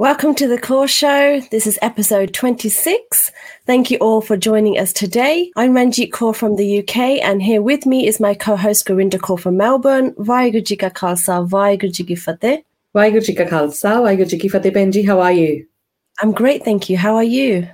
Welcome to the Kaur Show. This is episode 26. Thank you all for joining us today. I'm Ranjit Kaur from the UK, and here with me is my co-host Gurinder Kaur from Melbourne. Vaheguru Ji Ka Khalsa, Vaheguru Ji Ki Fateh. Ji Ka Khalsa, Vaheguru Ji Ki Fateh. Benji, how are you? I'm great, thank you. How are you?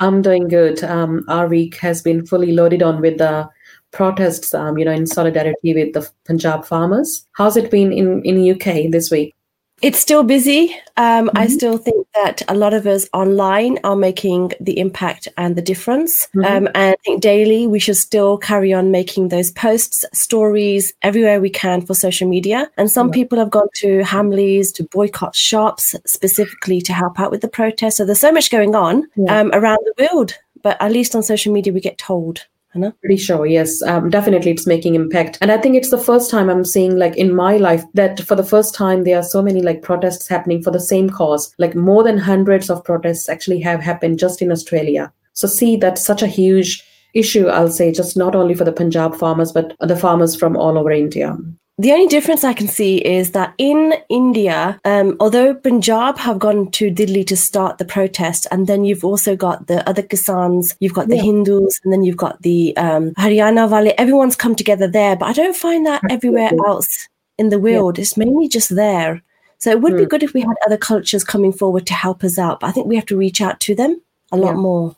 I'm doing good. Um, our week has been fully loaded on with the protests, um, you know, in solidarity with the Punjab farmers. How's it been in, in UK this week? It's still busy. Um, I still think that a lot of us online are making the impact and the difference. Um, and I think daily we should still carry on making those posts, stories everywhere we can for social media. And some people have gone to Hamleys to boycott shops specifically to help out with the protest. So there's so much going on Yeah. um, around the world. But at least on social media we get told. Know? Pretty sure, yes. Um, definitely it's making impact. And I think it's the first time I'm seeing like in my life that for the first time there are so many like protests happening for the same cause. Like more than hundreds of protests actually have happened just in Australia. So see that's such a huge issue, I'll say, just not only for the Punjab farmers, but the farmers from all over India. The only difference I can see is that in India, um, although Punjab have gone to Delhi to start the protest, and then you've also got the other Kisans, you've got the Yeah. Hindus, and then you've got the um, Haryana Valley, everyone's come together there. But I don't find that everywhere else in the world. It's mainly just there. So it would be Hmm. good if we had other cultures coming forward to help us out. But I think we have to reach out to them a lot Yeah. more.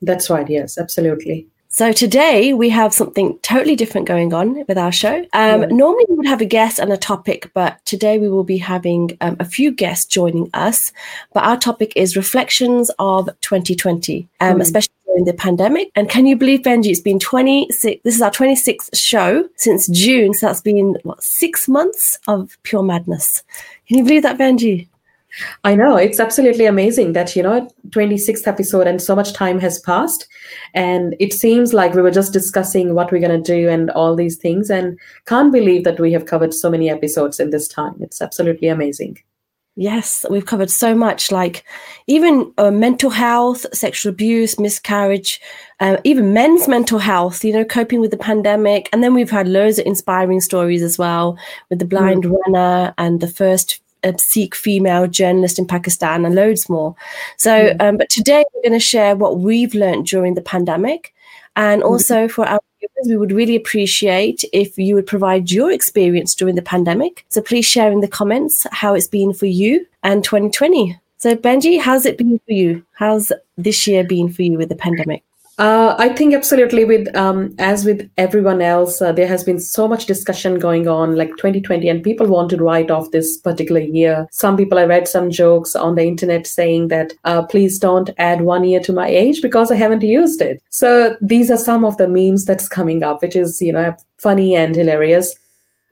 That's right, yes, absolutely. So today we have something totally different going on with our show. Um, Yeah. Normally we would have a guest and a topic, but today we will be having um, a few guests joining us. But our topic is reflections of 2020, um, Mm. especially during the pandemic. And can you believe, Benji? It's been 26. This is our 26th show since June, so that's been what six months of pure madness. Can you believe that, Benji? I know it's absolutely amazing that you know 26th episode and so much time has passed. And it seems like we were just discussing what we're going to do and all these things. And can't believe that we have covered so many episodes in this time. It's absolutely amazing. Yes, we've covered so much, like even uh, mental health, sexual abuse, miscarriage, uh, even men's mental health, you know, coping with the pandemic. And then we've had loads of inspiring stories as well with the blind runner and the first uh, Sikh female journalist in Pakistan and loads more. So, um, but today we're going to share what we've learned during the pandemic. And also for our viewers, we would really appreciate if you would provide your experience during the pandemic. So please share in the comments how it's been for you and 2020. So Benji, how's it been for you? How's this year been for you with the pandemic? Uh, I think absolutely with um, as with everyone else uh, there has been so much discussion going on like 2020 and people want to write off this particular year. Some people I read some jokes on the internet saying that uh, please don't add one year to my age because I haven't used it. So these are some of the memes that's coming up which is you know funny and hilarious.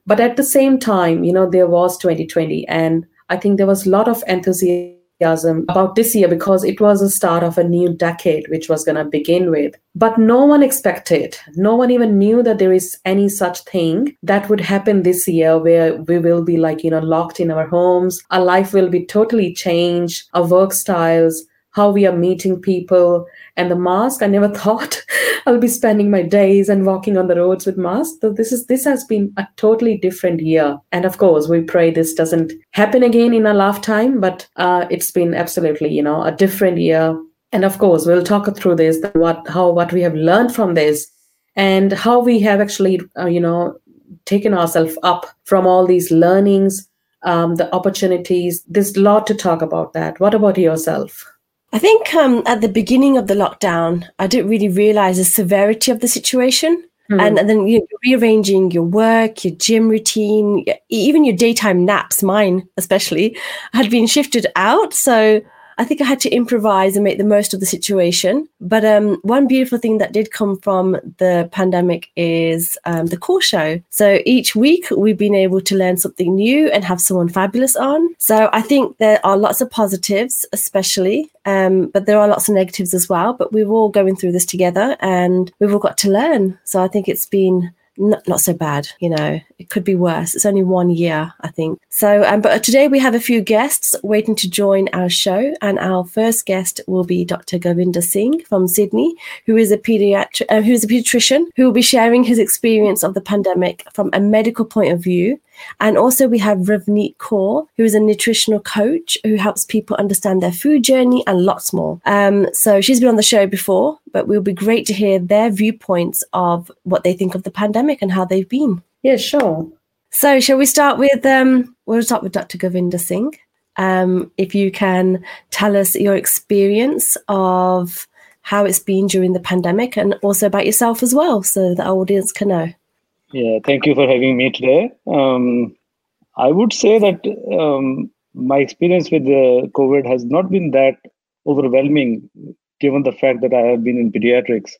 But at the same time you know there was 2020 and I think there was a lot of enthusiasm Oh. about this year because it was the start of a new decade which was going to begin with. But no one expected no one even knew that there is any such thing that would happen this year where we will be like you know locked in our homes our life will be totally changed our work styles how we are meeting people and the mask. I never thought i'll be spending my days and walking on the roads with mask so this is this has been a totally different year. And of course we pray this doesn't happen again in our lifetime but uh, it's been absolutely you know a different year. And of course we'll talk through this what how what we have learned from this and how we have actually uh, you know taken ourselves up from all these learnings um, the opportunities. There's a lot to talk about that. What about yourself I think um, at the beginning of the lockdown, I didn't really realize the severity of the situation. And, and then you know, rearranging your work, your gym routine, even your daytime naps, mine especially, had been shifted out. So I think I had to improvise and make the most of the situation. But um, one beautiful thing that did come from the pandemic is um, the Kaur show. So each week we've been able to learn something new and have someone fabulous on. So I think there are lots of positives, especially, um, but there are lots of negatives as well. But we're all going through this together and we've all got to learn. So I think it's been not, not so bad, you know. It could be worse. It's only one year, I think. So, um, but today we have a few guests waiting to join our show, and our first guest will be Dr. Govinda Singh from Sydney, who is a pediatric, uh, who is a pediatrician, who will be sharing his experience of the pandemic from a medical point of view And also, we have Ravneet Kaur, who is a nutritional coach who helps people understand their food journey and lots more. Um, so, she's been on the show before, but it will be great to hear their viewpoints of what they think of the pandemic and how they've been. Yeah, sure. So, shall we start with? Um, we'll start with Dr. Govinda Singh. Um, if you can tell us your experience of how it's been during the pandemic and also about yourself as well, so the audience can know. Yeah, thank you for having me today. Um, I would say that um, my experience with the COVID has not been that overwhelming, given the fact that I have been in pediatrics.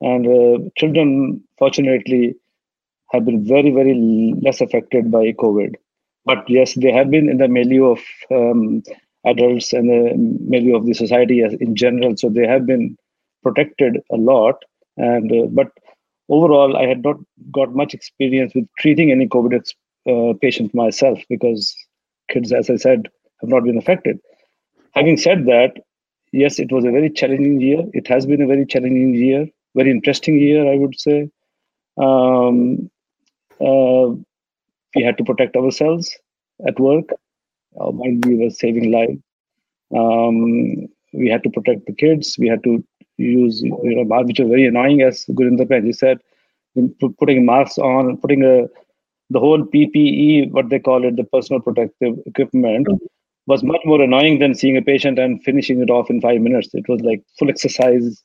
And uh, children, fortunately, have been very, very less affected by COVID. But yes, they have been in the milieu of um, adults and the milieu of the society in general. So they have been protected a lot. And uh, but overall, I had not got much experience with treating any COVID uh, patient myself because kids, as I said, have not been affected. Having said that, yes, it was a very challenging year. It has been a very challenging year, very interesting year, I would say. Um, uh, we had to protect ourselves at work while we were saving lives. Um, we had to protect the kids. We had to use you know which are very annoying as Gurinder Penji said putting masks on putting a the whole PPE what they call it the personal protective equipment mm-hmm. was much more annoying than seeing a patient and finishing it off in five minutes. It was like full exercise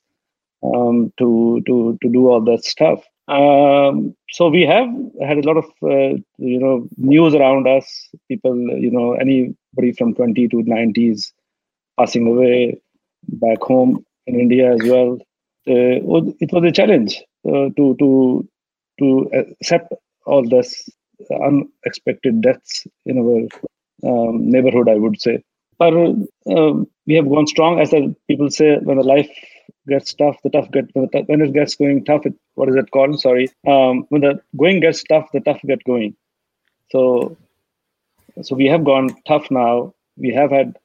um, to to to do all that stuff. Um, so we have had a lot of uh, you know news around us. People you know anybody from 20 to 90s passing away back home in India as well. Uh, it was a challenge uh, to to to accept all this unexpected deaths in our um, neighborhood. I would say, but um, we have gone strong. As the people say, when the life gets tough, the tough get when, when it gets going tough. It, what is it called? Sorry. Um, when the going gets tough, the tough get going. So, so we have gone tough now. We have had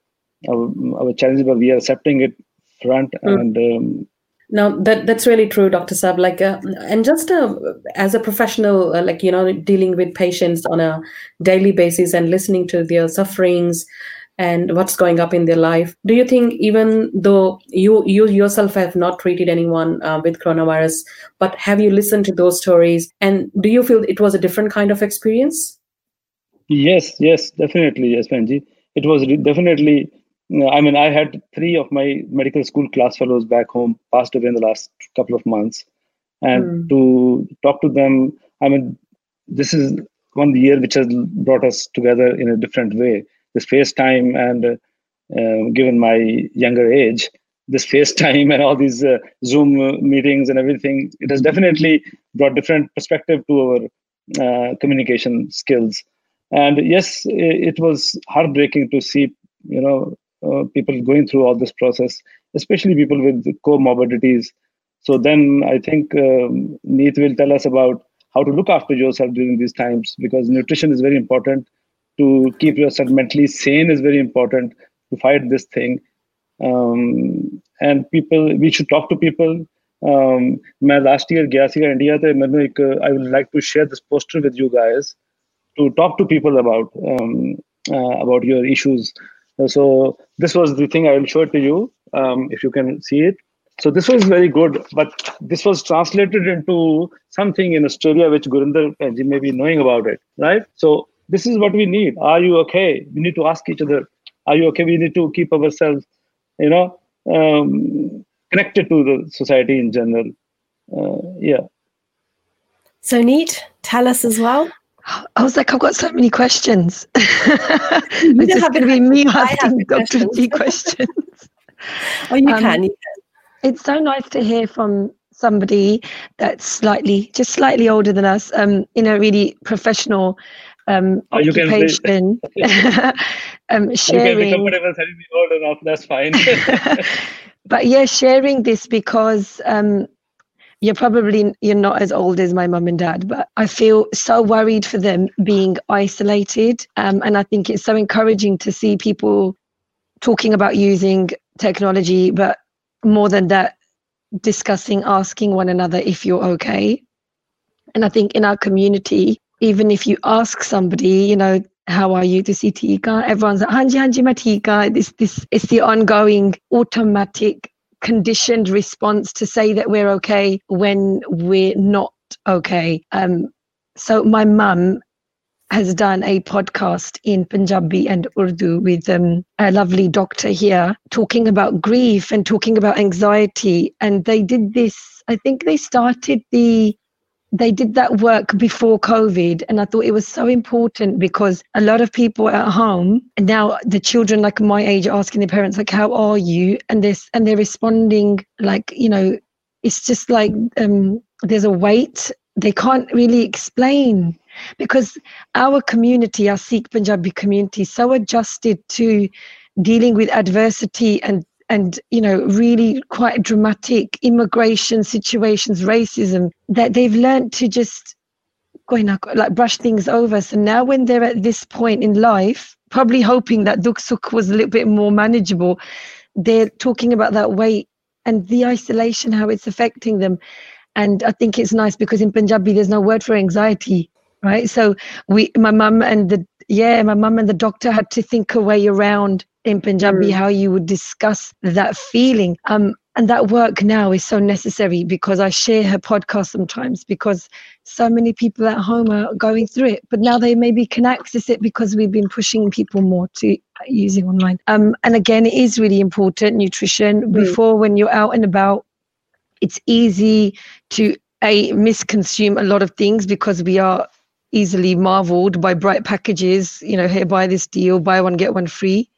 our, our challenges, but we are accepting it front mm. and um, no that that's really true dr sab like uh, and just uh, as a professional uh, like you know dealing with patients on a daily basis and listening to their sufferings and what's going up in their life do you think even though you you yourself have not treated anyone uh, with coronavirus but have you listened to those stories and do you feel it was a different kind of experience yes yes definitely yes Penji. it was definitely I mean, I had three of my medical school class fellows back home passed away in the last couple of months, and mm. to talk to them, I mean, this is one year which has brought us together in a different way. This FaceTime and uh, given my younger age, this FaceTime and all these uh, Zoom meetings and everything, it has definitely brought different perspective to our uh, communication skills. And yes, it was heartbreaking to see, you know, uh, people going through all this process, especially people with comorbidities. So then I think um, Neet will tell us about how to look after yourself during these times because nutrition is very important to keep yourself mentally sane is very important to fight this thing. Um, and people, we should talk to people. Um, मैं last year गया सी India तो मैंने एक I would like to share this poster with you guys to talk to people about about your issues so this was the thing I will show it to you um, if you can see it. So this was very good, but this was translated into something in Australia which Gurinder you may be knowing about it, right? So this is what we need. Are you okay? We need to ask each other, are you okay? We need to keep ourselves, you know, um, connected to the society in general. Uh, yeah. So neat. Tell us as well. I was like, I've got so many questions. it's just going to be me asking Dr. T questions. oh, you um, can. It's so nice to hear from somebody that's slightly, just slightly older than us, um, in a really professional um, oh, occupation. um, sharing. You can be comfortable telling me old enough. That's fine. but yeah, sharing this because um, you're probably you're not as old as my mum and dad but i feel so worried for them being isolated um, and i think it's so encouraging to see people talking about using technology but more than that discussing asking one another if you're okay and i think in our community even if you ask somebody, you know, how are you? To see tika, everyone's like, Hanji, Hanji, Matika. This, this is the ongoing automatic conditioned response to say that we're okay when we're not okay. Um, so my mum has done a podcast in Punjabi and Urdu with um, a lovely doctor here talking about grief and talking about anxiety. And they did this, I think they started the they did that work before COVID, and I thought it was so important because a lot of people at home and now the children like my age are asking their parents like, "How are you?" and this and they're responding like, you know, it's just like um, there's a weight they can't really explain because our community, our Sikh Punjabi community, so adjusted to dealing with adversity and and you know really quite dramatic immigration situations racism that they've learned to just going like brush things over. So now when they're at this point in life probably hoping that dukh sukh was a little bit more manageable they're talking about that weight and the isolation how it's affecting them. And i think it's nice because in punjabi there's no word for anxiety right? So we my mum and the yeah my mum and the doctor had to think a way around in Punjabi, mm. how you would discuss that feeling. Um, and that work now is so necessary because I share her podcast sometimes because so many people at home are going through it, but now they maybe can access it because we've been pushing people more to using online. Um, and again, it is really important nutrition. Mm. Before, when you're out and about, it's easy to a misconsume a lot of things because we are easily marveled by bright packages. You know, here buy this deal, buy one get one free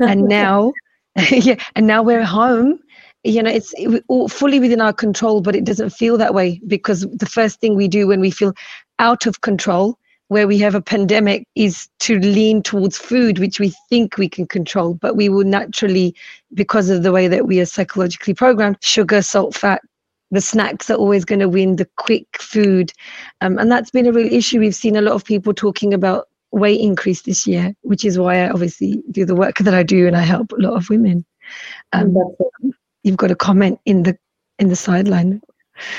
and now yeah and now we're home. You know it's all fully within our control but it doesn't feel that way because the first thing we do when we feel out of control where we have a pandemic is to lean towards food which we think we can control but we will naturally because of the way that we are psychologically programmed sugar salt fat the snacks are always going to win the quick food. Um, and that's been a real issue. We've seen a lot of people talking about weight increase this year, which is why I obviously do the work that I do and I help a lot of women. Um, you've got a comment in the in the sideline.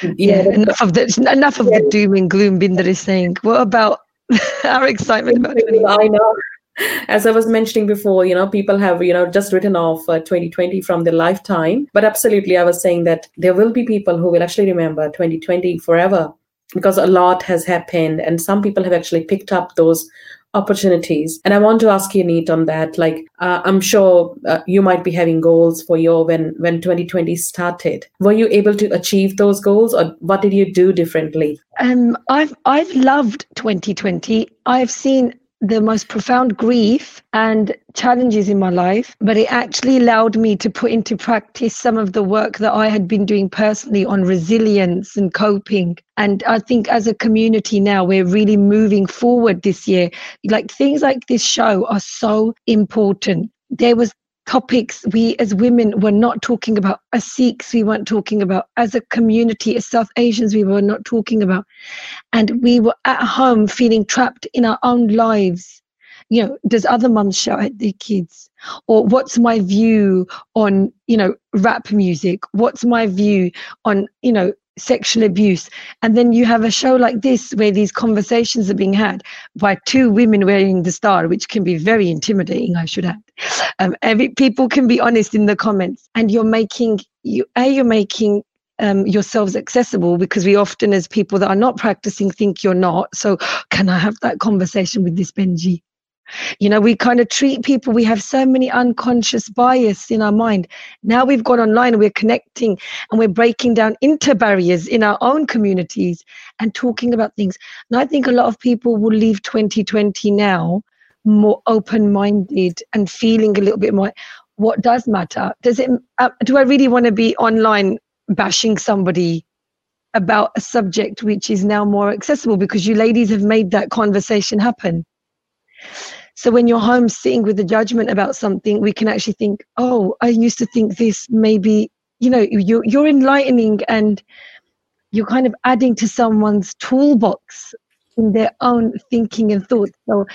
Yeah, yeah enough of the enough of yeah. the doom and gloom Binder is saying. What about our excitement about I know. As I was mentioning before, you know, people have, you know, just written off uh, 2020 from their lifetime. But absolutely, I was saying that there will be people who will actually remember 2020 forever because a lot has happened and some people have actually picked up those opportunities. And I want to ask you, Neet, on that. Like, uh, I'm sure uh, you might be having goals for your when when 2020 started. Were you able to achieve those goals, or what did you do differently? Um, I've I've loved 2020. I've seen the most profound grief and challenges in my life, but it actually allowed me to put into practice some of the work that I had been doing personally on resilience and coping. And I think as a community now, we're really moving forward this year. Like things like this show are so important. There was topics we as women were not talking about as sikhs we weren't talking about as a community as south asians we were not talking about. And we were at home feeling trapped in our own lives. You know does other mums shout at their kids? Or what's my view on you know rap music? What's my view on you know sexual abuse. And then you have a show like this where these conversations are being had by two women wearing the star which can be very intimidating i should add. Um, every people can be honest in the comments and you're making you a you're making um, yourselves accessible because we often as people that are not practicing think you're not. So can i have that conversation with this benji you know, we kind of treat people, we have so many unconscious bias in our mind. Now we've gone online, we're connecting and we're breaking down inter barriers in our own communities and talking about things. And I think a lot of people will leave 2020 now more open minded and feeling a little bit more what does matter? Does it, uh, do I really want to be online bashing somebody about a subject which is now more accessible because you ladies have made that conversation happen? So when you're home sitting with the judgment about something, we can actually think, oh, I used to think this. Maybe you know you're you're enlightening and you're kind of adding to someone's toolbox in their own thinking and thoughts. So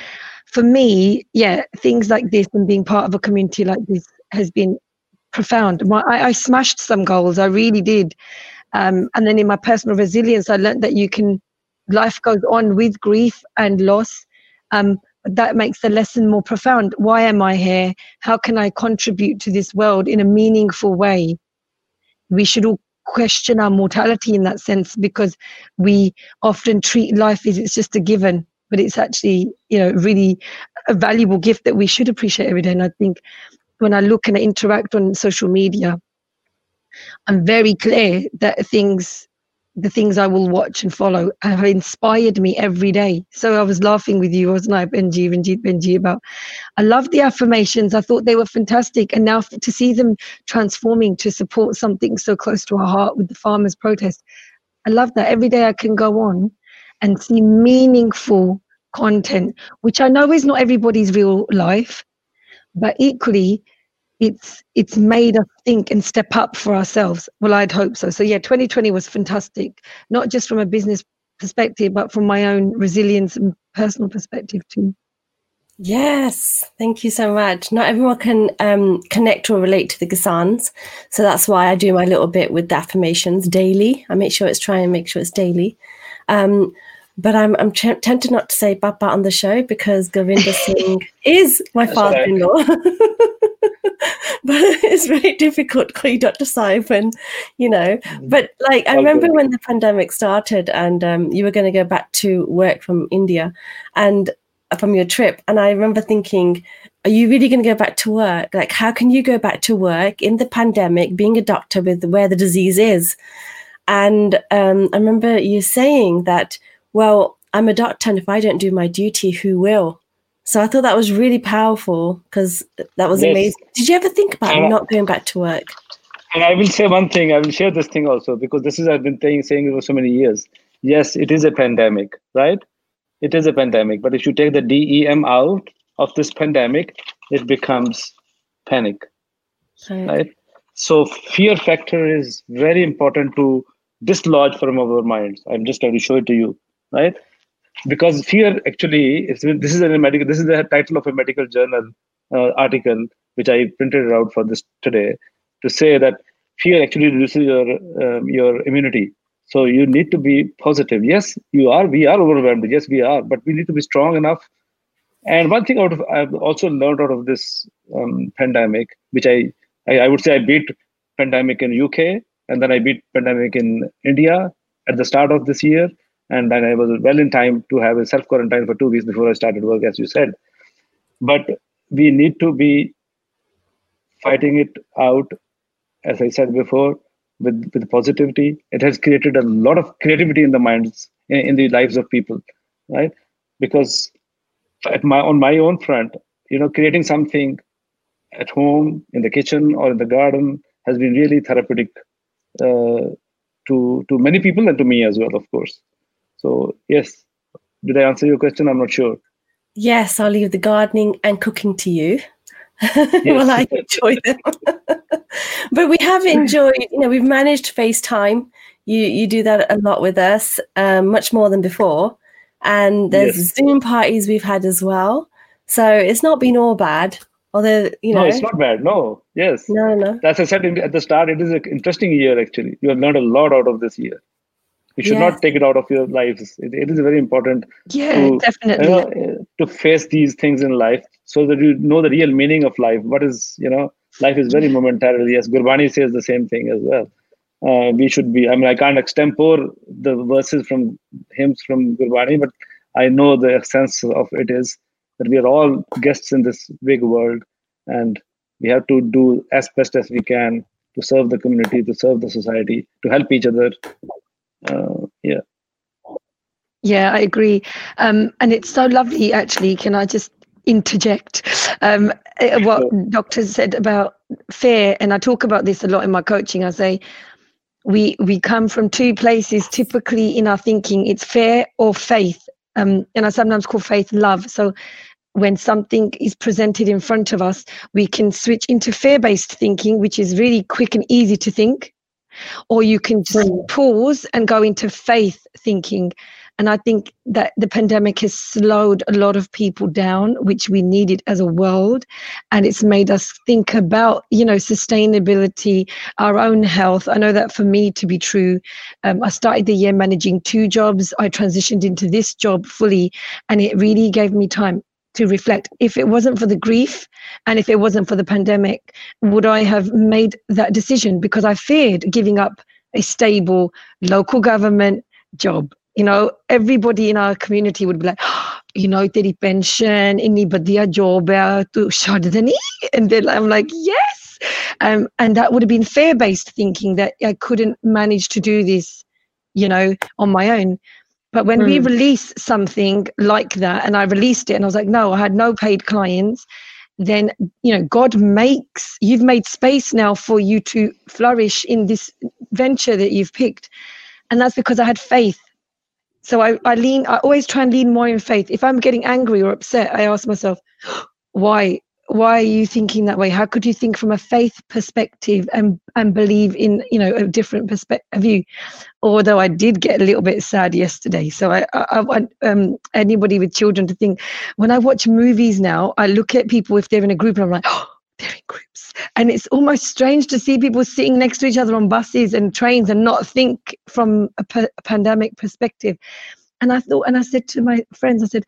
for me, yeah, things like this and being part of a community like this has been profound. My, I, I smashed some goals, I really did. Um, and then in my personal resilience, I learned that you can life goes on with grief and loss. Um, that makes the lesson more profound. Why am I here? How can I contribute to this world in a meaningful way? We should all question our mortality in that sense because we often treat life as it's just a given, but it's actually, you know, really a valuable gift that we should appreciate every day. And I think when I look and I interact on social media, I'm very clear that things the things I will watch and follow have inspired me every day. So I was laughing with you, wasn't I, Benji, Benji, Benji, about I love the affirmations. I thought they were fantastic. And now to see them transforming to support something so close to our heart with the farmers' protest, I love that. Every day I can go on and see meaningful content, which I know is not everybody's real life, but equally it's it's made us think and step up for ourselves well i'd hope so so yeah 2020 was fantastic not just from a business perspective but from my own resilience and personal perspective too Yes, thank you so much. Not everyone can um, connect or relate to the Kisans, so that's why I do my little bit with the affirmations daily. I make sure it's try and make sure it's daily. Um, but I'm I'm t- tempted not to say Papa on the show because Govinda Singh is my father-in-law. but it's very difficult to Dr. Simon, you know. But like, I remember when the pandemic started and um, you were going to go back to work from India and uh, from your trip. And I remember thinking, are you really going to go back to work? Like, how can you go back to work in the pandemic, being a doctor with where the disease is? And um, I remember you saying that, well, I'm a doctor, and if I don't do my duty, who will? So I thought that was really powerful because that was yes. amazing. Did you ever think about and not going back to work? And I will say one thing. I will share this thing also because this is I've been saying saying it for so many years. Yes, it is a pandemic, right? It is a pandemic. But if you take the DEM out of this pandemic, it becomes panic, right? right? So fear factor is very important to dislodge from our minds. I'm just trying to show it to you, right? Because fear actually this is a medical this is the title of a medical journal uh, article which i printed out for this today to say that fear actually reduces your um, your immunity. So you need to be positive. Yes you are we are overwhelmed. Yes we are but we need to be strong enough. And one thing out of i've also learned out of this um, pandemic which I, I i would say i beat pandemic in uk and then i beat pandemic in india at the start of this year and then I was well in time to have a self quarantine for two weeks before I started work, as you said. But we need to be fighting it out, as I said before, with with positivity. It has created a lot of creativity in the minds, in, in the lives of people, right? Because at my on my own front, you know, creating something at home, in the kitchen, or in the garden has been really therapeutic uh, to to many people and to me as well, of course. So yes, did I answer your question? I'm not sure. Yes, I'll leave the gardening and cooking to you. Yes. well, I enjoy them. but we have enjoyed, you know, we've managed FaceTime. You you do that a lot with us, um, much more than before. And there's yes. Zoom parties we've had as well. So it's not been all bad. Although, you know. No, it's not bad. No, yes. No, no. As I said at the start, it is an interesting year, actually. You have learned a lot out of this year you should not take it out of your lives it, it is very important yeah to, definitely. you know, to face these things in life so that you know the real meaning of life. What is you know life is very momentarily yes gurbani says the same thing as well. Uh, we should be i mean i can't extempore the verses from hymns from gurbani but i know the sense of it is that we are all guests in this big world and we have to do as best as we can to serve the community to serve the society to help each other uh, yeah. Yeah i agree. Um, and it's so lovely actually. Can i just interject? Um, eh, what doctors said about fear and i talk about this a lot in my coaching. I say we we come from two places typically in our thinking. It's fear or faith. Um, and i sometimes call faith love. So when something is presented in front of us we can switch into fear-based thinking which is really quick and easy to think or you can just pause and go into faith thinking And I think that the pandemic has slowed a lot of people down, which we needed as a world. And it's made us think about, you know, sustainability, our own health. I know that for me to be true. Um, I started the year managing two jobs. I transitioned into this job fully, and it really gave me time to reflect. If it wasn't for the grief and if it wasn't for the pandemic would i have made that decision? Because i feared giving up a stable local government job. You know everybody in our community would be like you know teri pension inni badhiya job hai tu chhad deni and then i'm like yes. Um, and that would have been fear based thinking that i couldn't manage to do this you know on my own but when mm. we hmm. release something like that, and I released it, and I was like, no, I had no paid clients. Then you know, God makes you've made space now for you to flourish in this venture that you've picked, and that's because I had faith. So I, I lean. I always try and lean more in faith. If I'm getting angry or upset, I ask myself, why? Why are you thinking that way? How could you think from a faith perspective and and believe in you know a different perspective view? Although i did get a little bit sad yesterday. So i i, want um, anybody with children to think when i watch movies now i look at people if they're in a group and i'm like oh they're in groups. And it's almost strange to see people sitting next to each other on buses and trains and not think from a, a pandemic perspective. And i thought and i said to my friends i said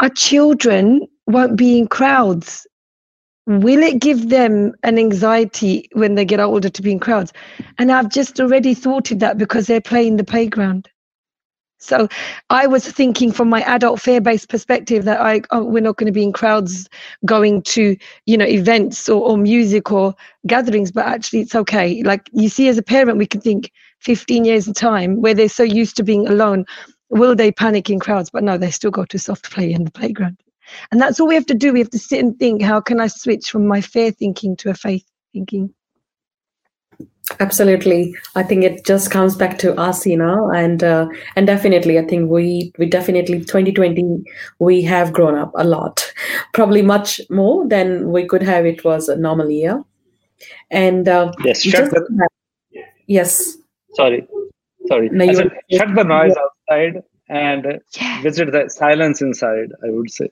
our children won't be in crowds will it give them an anxiety when they get older to be in crowds? And I've just already thought of that because they're playing the playground. So I was thinking from my adult fear-based perspective that I oh, we're not going to be in crowds going to you know events or, or music or gatherings, but actually it's okay. Like you see, as a parent, we can think 15 years in time where they're so used to being alone, will they panic in crowds? But no, they still go to soft play in the playground. And that's all we have to do. We have to sit and think, how can I switch from my fear thinking to a faith thinking? Absolutely, I think it just comes back to us, you know, and uh, and definitely, I think we we definitely 2020 we have grown up a lot, probably much more than we could have. It was a normal year, and uh, yes, shut the, yes. Sorry, sorry. No, said, shut the noise outside and yeah. visit the silence inside. I would say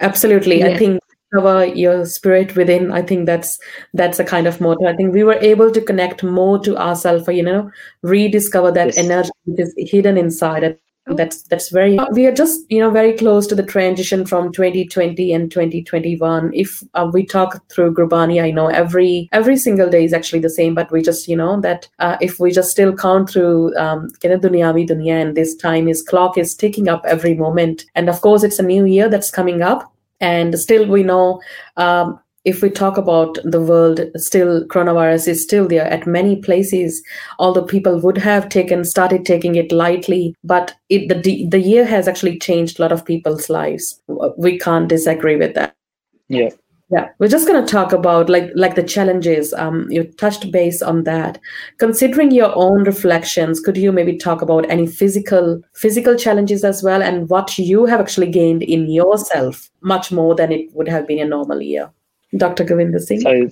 absolutely. I think cover your spirit within. I think that's that's a kind of motto. I think we were able to connect more to ourselves you know rediscover that yes. energy which is hidden inside that's that's very we are just you know very close to the transition from 2020 and 2021 if uh, we talk through gurbani i know every every single day is actually the same but we just you know that uh, if we just still count through um dunyavi dunya and this time is clock is ticking up every moment. And of course it's a new year that's coming up and still we know um, if we talk about the world still coronavirus is still there at many places. Although people would have taken started taking it lightly but it, the the year has actually changed a lot of people's lives. We can't disagree with that. Yeah. Yeah. We're just going to talk about like like the challenges. Um you touched base on that. Considering your own reflections could you maybe talk about any physical physical challenges as well and what you have actually gained in yourself much more than it would have been a normal year dr govinda singh Sorry,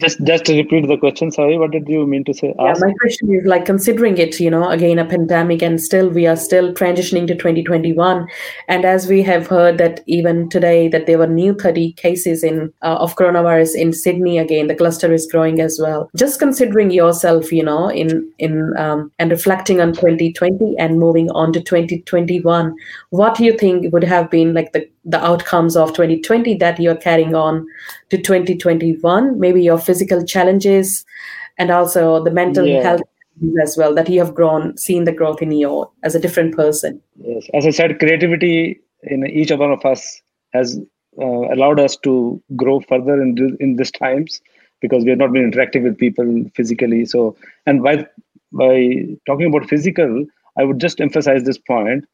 just just to repeat the question sorry what did you mean to say ask? yeah my question is like considering it you know again a pandemic and still we are still transitioning to 2021 and as we have heard that even today that there were new 30 cases in uh, of coronavirus in sydney again the cluster is growing as well just considering yourself you know in in um, and reflecting on 2020 and moving on to 2021 what do you think would have been like the the outcomes of 2020 that you're carrying on to 2021 maybe your physical challenges and also the mental yeah. health as well that you have grown seen the growth in you as a different person. Yes. As i said creativity in each one of us has uh, allowed us to grow further in in these times because we have not been interacting with people physically. So and by by talking about physical i would just emphasize this point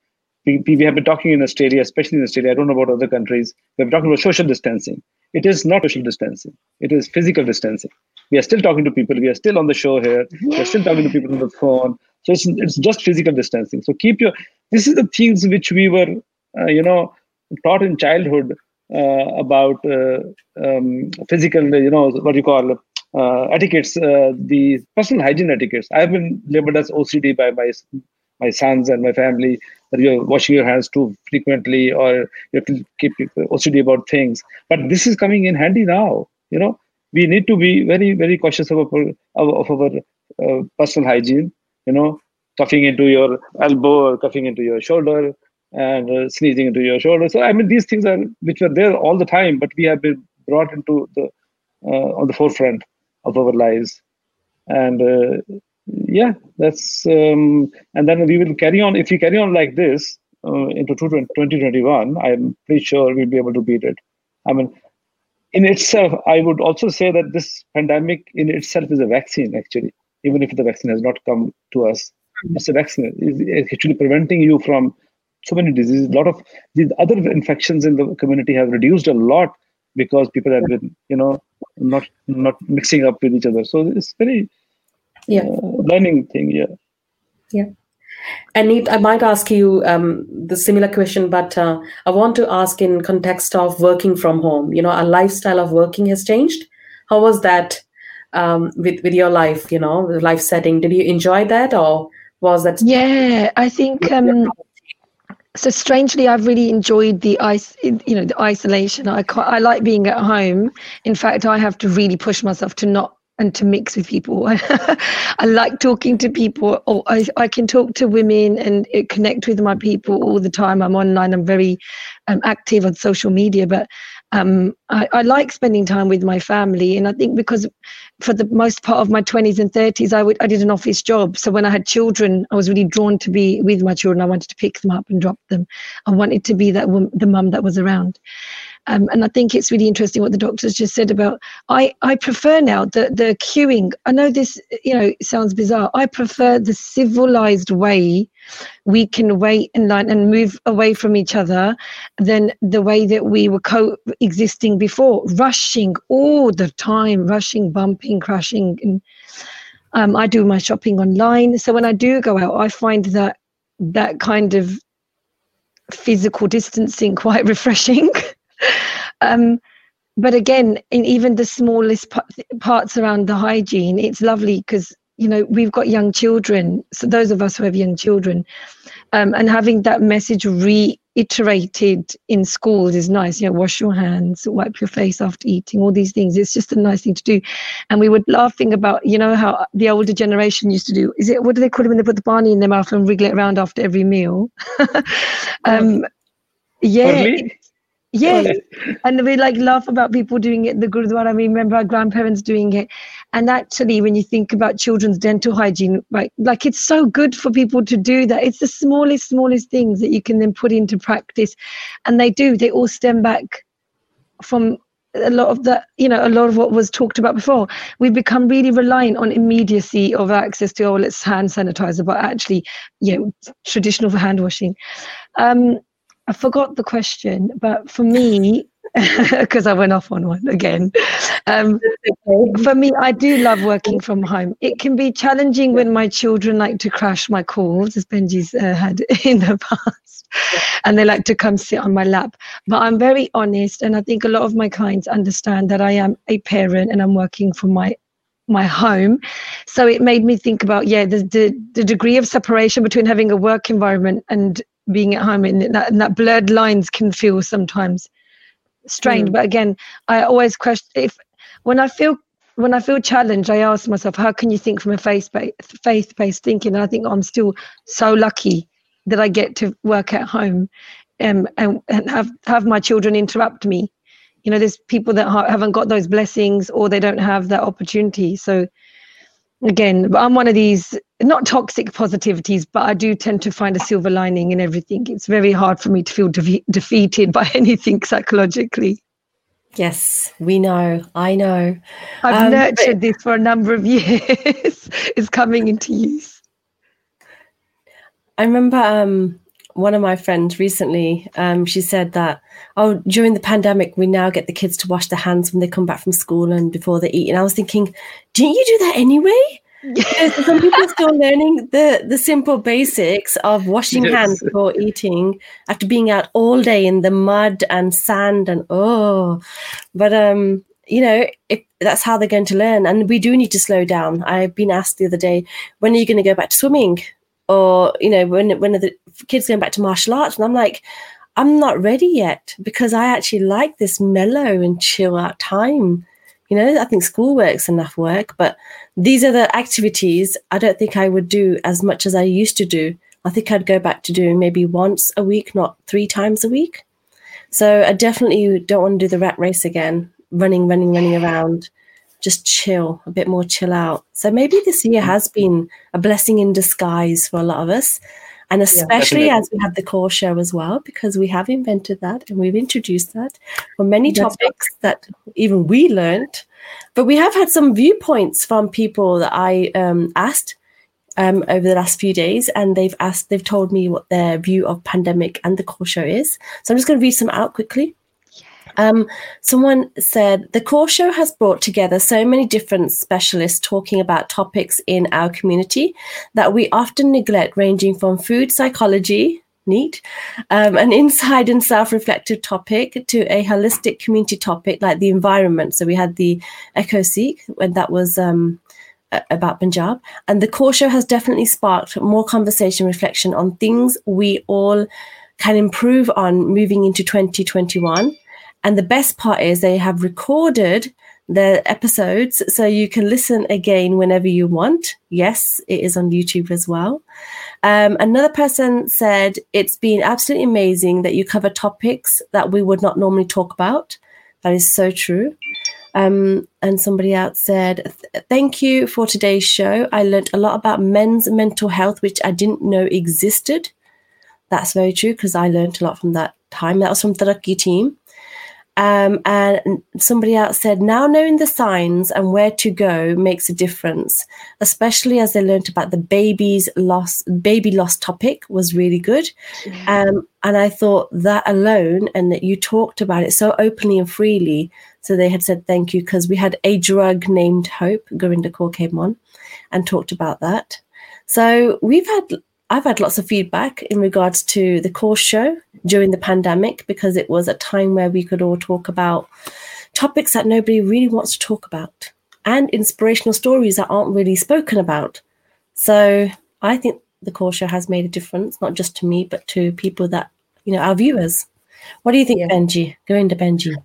we, we have been talking in Australia, especially in Australia, I don't know about other countries, we're talking about social distancing. It is not social distancing, it is physical distancing. We are still talking to people, we are still on the show here, we're still talking to people on the phone. So it's, it's just physical distancing. So keep your, this is the things which we were, uh, you know, taught in childhood uh, about uh, um, physical, you know, what you call uh, etiquettes, uh, the personal hygiene etiquettes. I've been labeled as OCD by my my sons and my family that you're washing your hands too frequently or you have to keep OCD about things. But this is coming in handy now. You know, we need to be very, very cautious of our, of, our uh, personal hygiene. You know, coughing into your elbow or coughing into your shoulder and uh, sneezing into your shoulder. So I mean, these things are which were there all the time, but we have been brought into the uh, on the forefront of our lives, and uh, yeah, that's um, and then we will carry on. If we carry on like this uh, into 2021, I'm pretty sure we'll be able to beat it. I mean, in itself, I would also say that this pandemic in itself is a vaccine. Actually, even if the vaccine has not come to us, it's a vaccine. It's actually preventing you from so many diseases. A lot of these other infections in the community have reduced a lot because people have been, you know, not not mixing up with each other. So it's very yeah uh, learning thing. Yeah. Yeah. And I might ask you um, the similar question, but uh, I want to ask in context of working from home. You know, our lifestyle of working has changed. How was that um, with with your life? You know, life setting. Did you enjoy that, or was that? Yeah, I think um, so strangely i've really enjoyed the ice you know the isolation i i like being at home in fact i have to really push myself to not and to mix with people. I like talking to people. Or I, I can talk to women and connect with my people all the time. I'm online i'm very um, active on social media but um, I, I, like spending time with my family. And i think because for the most part of my 20s and 30s I, I did an office job. So when i had children i was really drawn to be with my children. I wanted to pick them up and drop them. I wanted to be that the mum that was around um, and I think it's really interesting what the doctors just said about. I, I prefer now the the queuing. I know this you know sounds bizarre. I prefer the civilized way we can wait in line and move away from each other than the way that we were coexisting before, rushing all the time, rushing, bumping, crashing. And um, I do my shopping online, so when I do go out, I find that that kind of physical distancing quite refreshing. Um, but again, in even the smallest parts around the hygiene, it's lovely because you know we've got young children. So those of us who have young children, um, and having that message reiterated in schools is nice. You know, wash your hands, wipe your face after eating, all these things. It's just a nice thing to do. And we were laughing about, you know, how the older generation used to do. Is it what do they call it when they put the barney in their mouth and wriggle it around after every meal? um, yeah. Yeah, and we like laugh about people doing it. In the Gurudwara, I remember our grandparents doing it. And actually, when you think about children's dental hygiene, right, like it's so good for people to do that. It's the smallest, smallest things that you can then put into practice. And they do, they all stem back from a lot of the you know a lot of what was talked about before we've become really reliant on immediacy of access to oh let's hand sanitizer but actually you know traditional for hand washing um I forgot the question, but for me, because I went off on one again. Um, for me, I do love working from home. It can be challenging when my children like to crash my calls, as Benji's uh, had in the past, and they like to come sit on my lap. But I'm very honest, and I think a lot of my clients understand that I am a parent and I'm working from my my home so it made me think about yeah the, the the degree of separation between having a work environment and being at home and that, and that blurred lines can feel sometimes strained. Mm. but again i always question if when i feel when i feel challenged i ask myself how can you think from a faith based faith based thinking? And i think oh, i'm still so lucky that i get to work at home um, and, and have have my children interrupt me. You know there's people that ha- haven't got those blessings or they don't have that opportunity. So again i'm one of these not toxic positivities but i do tend to find a silver lining in everything. It's very hard for me to feel de- defeated by anything psychologically. Yes we know. I know. I've um, nurtured but- this for a number of years. It's coming into use. I remember um one of my friends recently, um, she said that, oh, during the pandemic, we now get the kids to wash their hands when they come back from school and before they eat. And I was thinking, didn't you do that anyway? Some people are still learning the, the simple basics of washing yes. hands before eating after being out all day in the mud and sand and oh, but um, you know, if that's how they're going to learn. And we do need to slow down. I've been asked the other day, when are you going to go back to swimming? or you know when when are the kids going back to martial arts and i'm like i'm not ready yet because i actually like this mellow and chill out time you know i think schoolwork's enough work but these are the activities i don't think i would do as much as i used to do i think i'd go back to doing maybe once a week not three times a week so i definitely don't want to do the rat race again running running running around just chill, a bit more chill out. So maybe this year mm. has been a blessing in disguise for a lot of us. And especially yeah, as we have the Kaur show as well, because we have invented that and we've introduced that for many That's topics right. that even we learned. But we have had some viewpoints from people that I um, asked um, over the last few days, and they've asked, they've told me what their view of pandemic and the Kaur show is. So I'm just going to read some out quickly. Um, someone said the Kaur show has brought together so many different specialists talking about topics in our community that we often neglect, ranging from food psychology, neat, um, an inside and self reflective topic to a holistic community topic like the environment. So we had the EcoSikh when that was. Um, about Punjab. And the Kaur show has definitely sparked more conversation, reflection on things we all can improve on moving into 2021. And the best part is they have recorded the episodes so you can listen again whenever you want. Yes, it is on YouTube as well. Um, another person said it's been absolutely amazing that you cover topics that we would not normally talk about. That is so true. Um, and somebody else said, Thank you for today's show. I learned a lot about men's mental health, which I didn't know existed. That's very true because I learned a lot from that time. That was from the Lucky team. Um, and somebody else said, now knowing the signs and where to go makes a difference, especially as they learned about the baby's loss, baby loss topic was really good. Yeah. Um, and I thought that alone, and that you talked about it so openly and freely. So they had said thank you because we had a drug named Hope, Gurinder Kaur came on and talked about that. So we've had I've had lots of feedback in regards to the Kaur show during the pandemic because it was a time where we could all talk about topics that nobody really wants to talk about and inspirational stories that aren't really spoken about. So I think the Kaur show has made a difference, not just to me, but to people that, you know, our viewers. What do you think, yeah. Benji? Going to Benji.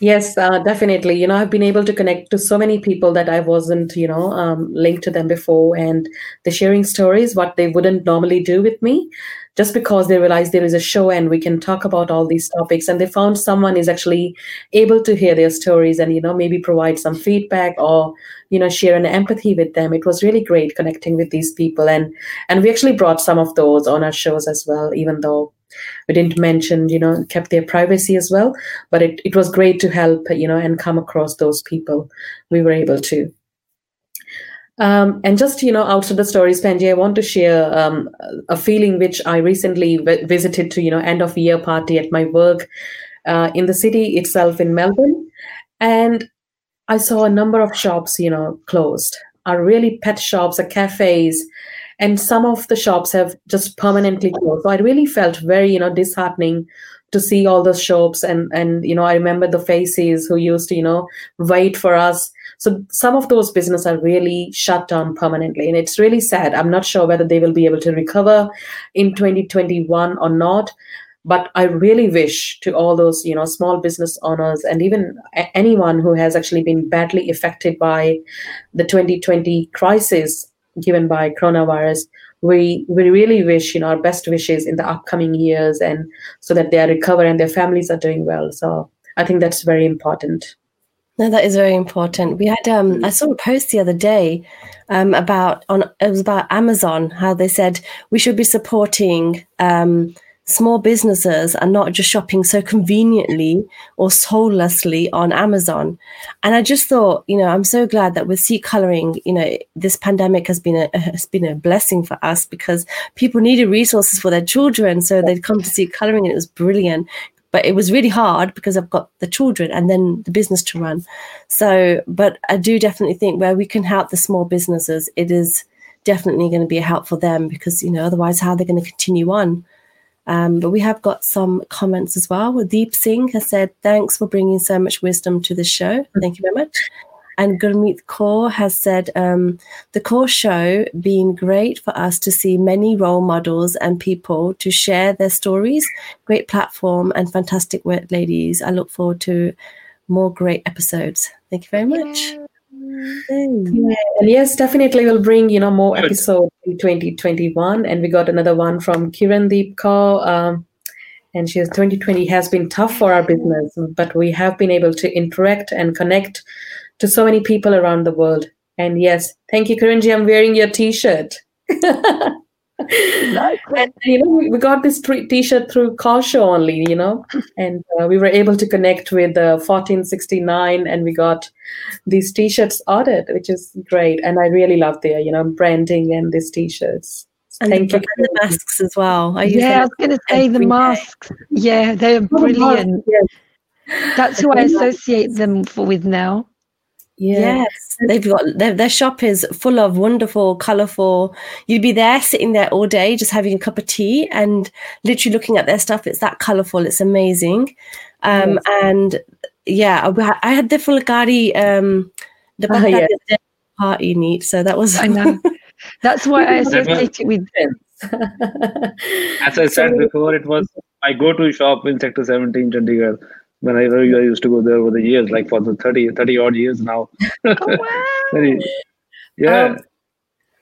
Yes, uh, definitely. You know, I've been able to connect to so many people that I wasn't, you know, um, linked to them before, and they're sharing stories what they wouldn't normally do with me, just because they realize there is a show and we can talk about all these topics. And they found someone is actually able to hear their stories and you know maybe provide some feedback or you know share an empathy with them. It was really great connecting with these people, and and we actually brought some of those on our shows as well, even though we didn't mention you know kept their privacy as well but it, it was great to help you know and come across those people we were able to um, and just you know out of the stories Penji, I want to share um, a feeling which I recently visited to you know end of year party at my work uh, in the city itself in Melbourne, and I saw a number of shops you know closed. Are really pet shops, are cafes, and some of the shops have just permanently closed. So i really felt very you know disheartening to see all those shops. And and you know i remember the faces who used to you know wait for us so some of those businesses are really shut down permanently. And it's really sad. I'm not sure whether they will be able to recover in 2021 or not. But i really wish to all those you know small business owners and even anyone who has actually been badly affected by the 2020 crisis given by coronavirus we we really wish you know our best wishes in the upcoming years and so that they are recover and their families are doing well. So i think that's very important no that is very important we had um i saw a post the other day um about on it was about amazon how they said we should be supporting um small businesses and not just shopping so conveniently or soullessly on Amazon. And I just thought, you know, I'm so glad that with Sikh Coloring, you know, this pandemic has been a has been a blessing for us because people needed resources for their children, so they'd come to Sikh Coloring, and it was brilliant. But it was really hard because I've got the children and then the business to run. So, but I do definitely think where we can help the small businesses, it is definitely going to be a help for them because you know otherwise how they're going to continue on um, but we have got some comments as well. Deep Singh has said, Thanks for bringing so much wisdom to the show. Thank you very much. And Gurmeet Kaur has said um, the Kaur show being great for us to see many role models and people to share their stories. Great platform and fantastic work, ladies. I look forward to more great episodes. Thank you very much. Yeah, and yes, definitely we'll bring you know more episodes in 2021, and we got another one from Kirandeep Kaur. Um, and she says 2020 has been tough for our business, but we have been able to interact and connect to so many people around the world. And yes, thank you, Kiranji. I'm wearing your T-shirt. and, you know, we got this T-shirt through Kaur Show only, you know, and uh, we were able to connect with uh, 1469, and we got these T-shirts ordered, which is great. And I really love their, you know, branding and these T-shirts. And Thank the, you. And the masks as well. I yeah, I was going to say the masks. Yeah, they're oh, brilliant. That's who I associate them for, with now. Yes, they've got their, their shop is full of wonderful, colorful. You'd be there sitting there all day, just having a cup of tea and literally looking at their stuff. It's that colorful. It's amazing. Um, yes. And yeah, I had the Phulkari um, the oh, yes. party neat. So that was. I know. That's why I associate it with. As I said so, before, it was my go-to shop in Sector 17, Chandigarh whenever I heard I used to go there over the years, like for the 30, 30 odd years now. Oh, wow. yeah. Um,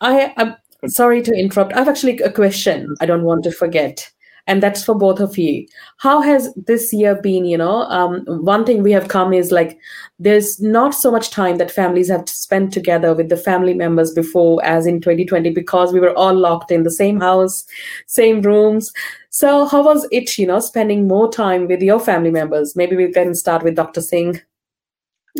I, I'm sorry to interrupt. I have actually a question I don't want to forget and that's for both of you. How has this year been you know? Um, one thing we have come is like there's not so much time that families have spent together with the family members before as in 2020 because we were all locked in the same house same rooms. So how was it you know spending more time with your family members? Maybe we can start with dr singh.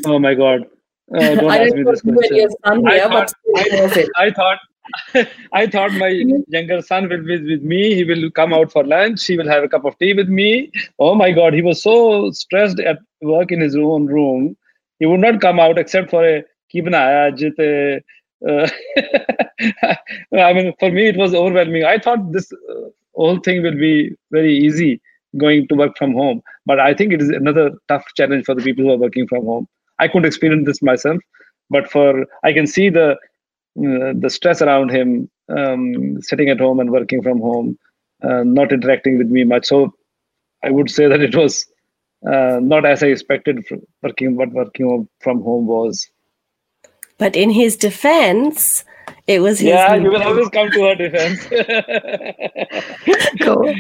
Oh my god. Uh, don't I ask me this question. I, thought, I, I, thought I thought my younger son will be with me. He will come out for lunch. He will have a cup of tea with me. Oh my God, he was so stressed at work in his own room. He would not come out except for a kibna jite. Uh, I mean, for me, it was overwhelming. I thought this uh, whole thing will be very easy going to work from home. But I think it is another tough challenge for the people who are working from home. I couldn't experience this myself, but for I can see the the stress around him, um, sitting at home and working from home, uh, not interacting with me much. So I would say that it was uh, not as I expected working what working from home was. But in his defense, it was his. Yeah, you will always come to her defense. cool.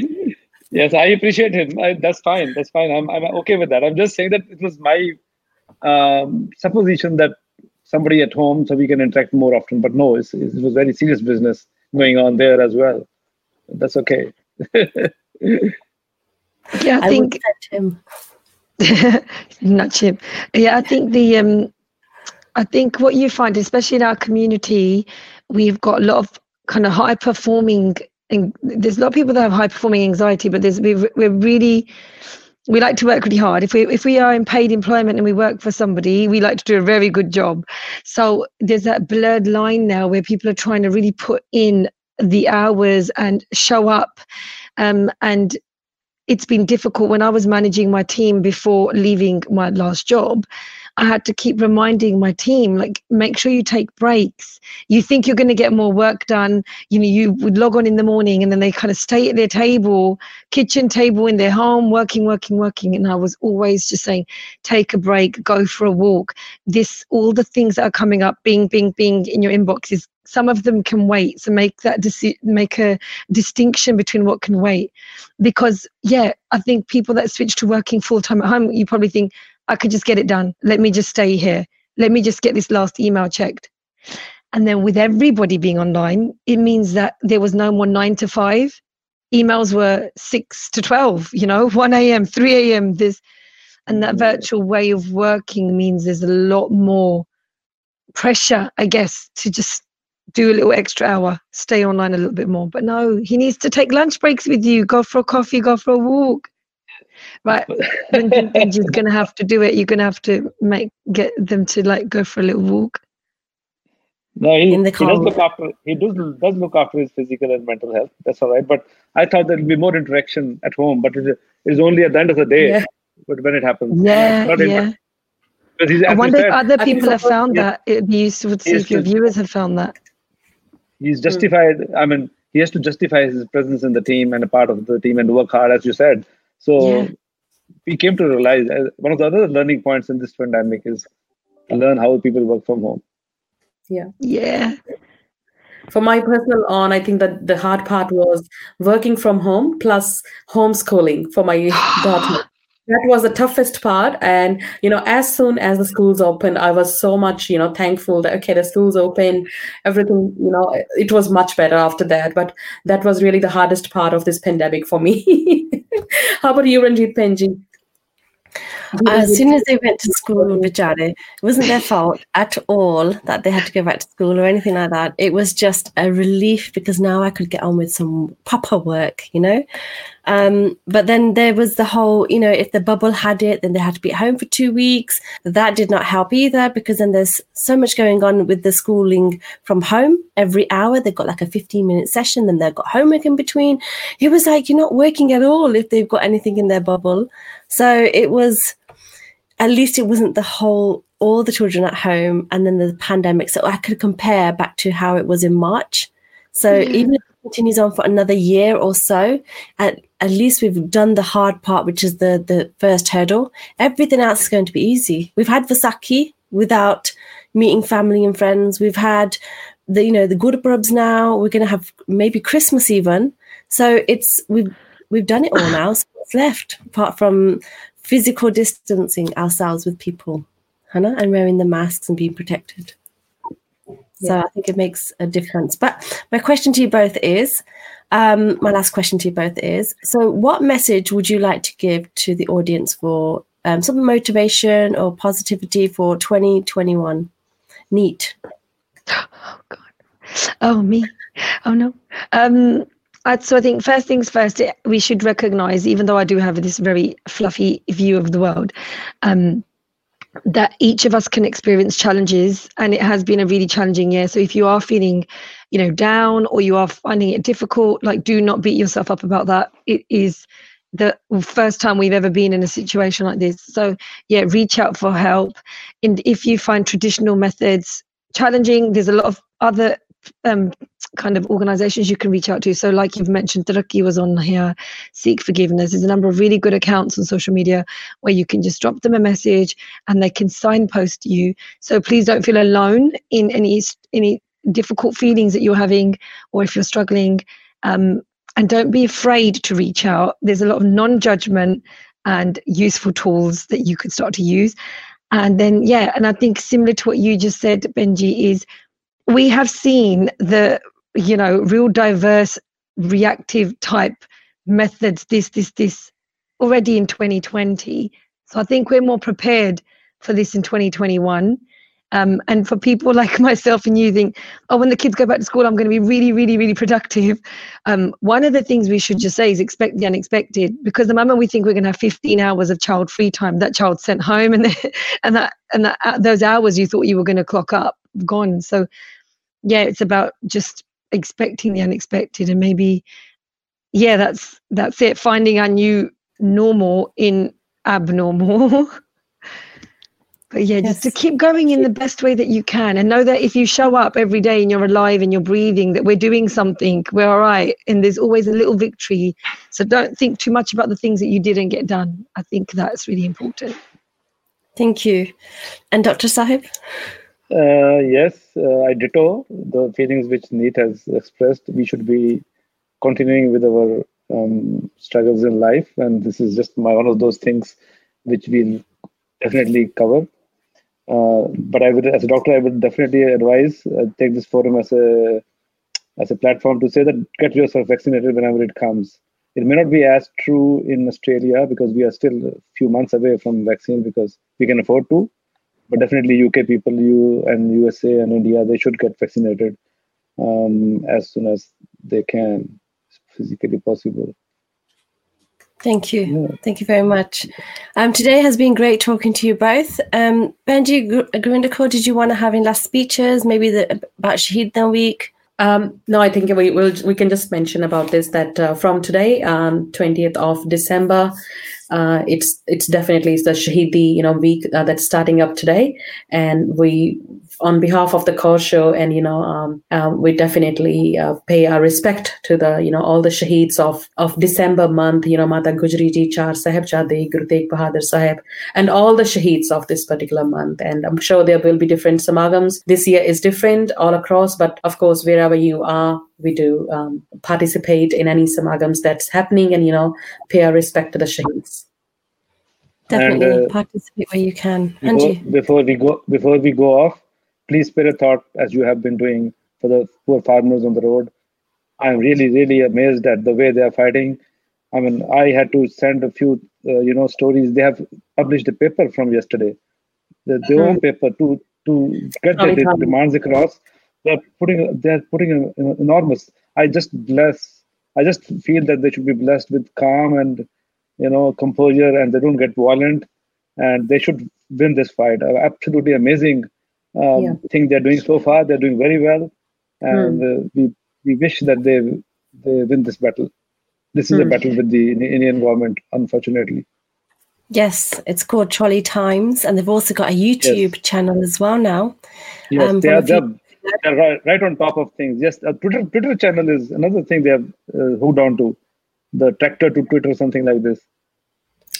Yes, I appreciate him. I, that's fine. That's fine. I'm, I'm okay with that. I'm just saying that it was my um, supposition that somebody at home so we can interact more often. But no, it's, it was very serious business going on there as well. That's okay. yeah, I, I think him. not him. Yeah, I think the um, I think what you find, especially in our community, we've got a lot of kind of high performing. And there's a lot of people that have high performing anxiety, but there's we're, we're really we like to work really hard. If we if we are in paid employment and we work for somebody, we like to do a very good job. So there's that blurred line now where people are trying to really put in the hours and show up. Um, and it's been difficult when I was managing my team before leaving my last job. I had to keep reminding my team, like, make sure you take breaks. You think you're going to get more work done. You know, you would log on in the morning and then they kind of stay at their table, kitchen table in their home, working, working, working. And I was always just saying, take a break, go for a walk. This, all the things that are coming up, bing, bing, bing in your inbox is some of them can wait so make that deci- make a distinction between what can wait because yeah i think people that switch to working full time at home you probably think I could just get it done. Let me just stay here. Let me just get this last email checked. And then with everybody being online, it means that there was no more nine to five. Emails were six to 12, you know, 1 a.m., 3 a.m. This and that mm. virtual way of working means there's a lot more pressure, I guess, to just do a little extra hour, stay online a little bit more. But no, he needs to take lunch breaks with you, go for a coffee, go for a walk right then, then, then you're gonna have to do it you're gonna have to make get them to like go for a little walk no he, in the he does look after he does, does look after his physical and mental health that's all right but i thought there'd be more interaction at home but it is only at the end of the day yeah. but when it happens yeah yeah I wonder if other people have found that. It'd be useful to see if your viewers have found that. He's justified. Mm. I mean, he has to justify his presence in the team and a part of the team and work hard, as you said. So yeah. we came to realize uh, one of the other learning points in this pandemic is learn how people work from home. Yeah. Yeah. For my personal on, I think that the hard part was working from home plus homeschooling for my daughter that was the toughest part and you know as soon as the schools opened i was so much you know thankful that okay the schools open everything you know it was much better after that but that was really the hardest part of this pandemic for me how about you ranjit penji uh, as soon as they went to school, it wasn't their fault at all that they had to go back to school or anything like that. It was just a relief because now I could get on with some proper work, you know. Um, but then there was the whole, you know, if the bubble had it, then they had to be at home for two weeks. That did not help either because then there's so much going on with the schooling from home every hour. They've got like a 15 minute session, then they've got homework in between. It was like you're not working at all if they've got anything in their bubble. So it was at least it wasn't the whole all the children at home and then the pandemic. So I could compare back to how it was in March. So yeah. even if it continues on for another year or so, at, at least we've done the hard part, which is the the first hurdle. Everything else is going to be easy. We've had Vaisakhi without meeting family and friends. We've had the you know the Gurpurbs now. We're going to have maybe Christmas even. So it's we've we've done it all now. So what's left apart from physical distancing ourselves with people, Hannah, and wearing the masks and being protected. So I think it makes a difference. But my question to you both is um, my last question to you both is so, what message would you like to give to the audience for um, some motivation or positivity for 2021? Neat. Oh, God. Oh, me. Oh, no. Um, so I think first things first, we should recognize, even though I do have this very fluffy view of the world, um, that each of us can experience challenges, and it has been a really challenging year. So if you are feeling, you know, down or you are finding it difficult, like do not beat yourself up about that. It is the first time we've ever been in a situation like this. So yeah, reach out for help. And if you find traditional methods challenging, there's a lot of other um, kind of organizations you can reach out to. So, like you've mentioned, Taraki was on here, Seek Forgiveness. There's a number of really good accounts on social media where you can just drop them a message and they can signpost you. So, please don't feel alone in any any difficult feelings that you're having or if you're struggling. Um, and don't be afraid to reach out. There's a lot of non judgment and useful tools that you could start to use. And then, yeah, and I think similar to what you just said, Benji, is we have seen the you know real diverse reactive type methods this this this already in 2020 so i think we're more prepared for this in 2021 um, and for people like myself and you think oh when the kids go back to school i'm going to be really really really productive. Um, one of the things we should just say is expect the unexpected because the moment we think we're going to have 15 hours of child free time that child's sent home and and that and that uh, those hours you thought you were going to clock up gone. So yeah it's about just expecting the unexpected and maybe yeah that's that's it finding our new normal in abnormal. But yeah yes. just to keep going in the best way that you can and know that if you show up every day and you're alive and you're breathing that we're doing something we're all right and there's always a little victory. So don't think too much about the things that you didn't get done. I think that's really important. Thank you. And dr sahib uh, yes, uh, I ditto the feelings which Neet has expressed. We should be continuing with our um, struggles in life, and this is just my, one of those things which we'll definitely cover. Uh, but I would, as a doctor, I would definitely advise uh, take this forum as a as a platform to say that get yourself vaccinated whenever it comes. It may not be as true in Australia because we are still a few months away from vaccine because we can afford to but definitely UK people, you and USA and India, they should get vaccinated um, as soon as they can, physically possible. Thank you. Yeah. Thank you very much. Um, today has been great talking to you both. Um, Benji Govindakar, did you want to have any last speeches? Maybe the, about Shaheed week? Um, no, I think we will. We can just mention about this that uh, from today, um, 20th of December, uh, it's it's definitely the Shaheedi you know week uh, that's starting up today, and we on behalf of the Kaur show and you know um, uh, we definitely uh, pay our respect to the you know all the shaheeds of of december month you know mata gujri ji char sahibzade guru tegh bahadur sahib and all the shaheeds of this particular month. And i'm sure there will be different samagams this year is different all across but of course wherever you are we do um, participate in any samagams that's happening and you know pay our respect to the shaheeds. Definitely and, uh, participate where you can. before, before we go before we go off please spare a thought as you have been doing for the poor farmers on the road. I'm really, really amazed at the way they are fighting. I mean, I had to send a few, uh, you know, stories. They have published a paper from yesterday, the, their own hmm. paper to to get their demands across. They're putting, they're putting an enormous. I just bless. I just feel that they should be blessed with calm and, you know, composure, and they don't get violent, and they should win this fight. Uh, absolutely amazing um, yeah. thing they're doing so far. They're doing very well, and mm. uh, we we wish that they they win this battle. This is mm. a hmm. battle with the Indian government, unfortunately. Yes, it's called Trolley Times, and they've also got a YouTube yes. channel as well now. Yes, um, they are, they're, they're right, right, on top of things. Yes, a Twitter Twitter channel is another thing they have uh, hooked on to. The tractor to Twitter, something like this.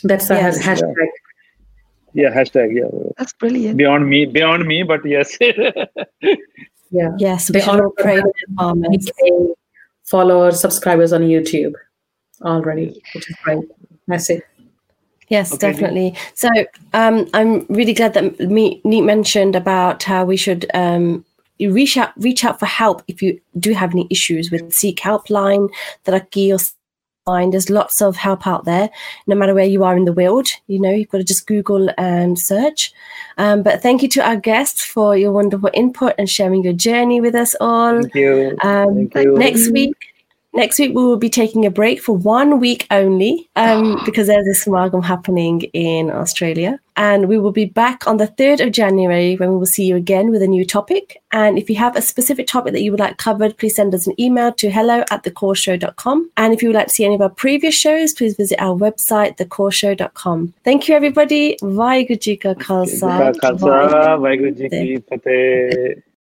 That's a yes. hashtag. Yeah yeah hashtag yeah. That's brilliant. Beyond me beyond me but yes. Yeah. Yes they all followers subscribers on youtube already which is great. Massive Yes, okay. definitely. So um, I'm really glad that Neet mentioned about how we should um, reach out reach out for help if you do have any issues with Sikh Helpline, Taraki or there's lots of help out there, no matter where you are in the world. You know, you've got to just Google and search. Um, but thank you to our guests for your wonderful input and sharing your journey with us all. Thank you. Um, thank you. Next week, Next week, we will be taking a break for one week only um, because there's a Samagam happening in Australia. And we will be back on the 3rd of January when we will see you again with a new topic. And if you have a specific topic that you would like covered, please send us an email to hello at thecoreshow.com. And if you would like to see any of our previous shows, please visit our website, thecoreshow.com. Thank you, everybody. Vaheguru Ji ka Khalsa. Vaheguru Ji ki Fateh.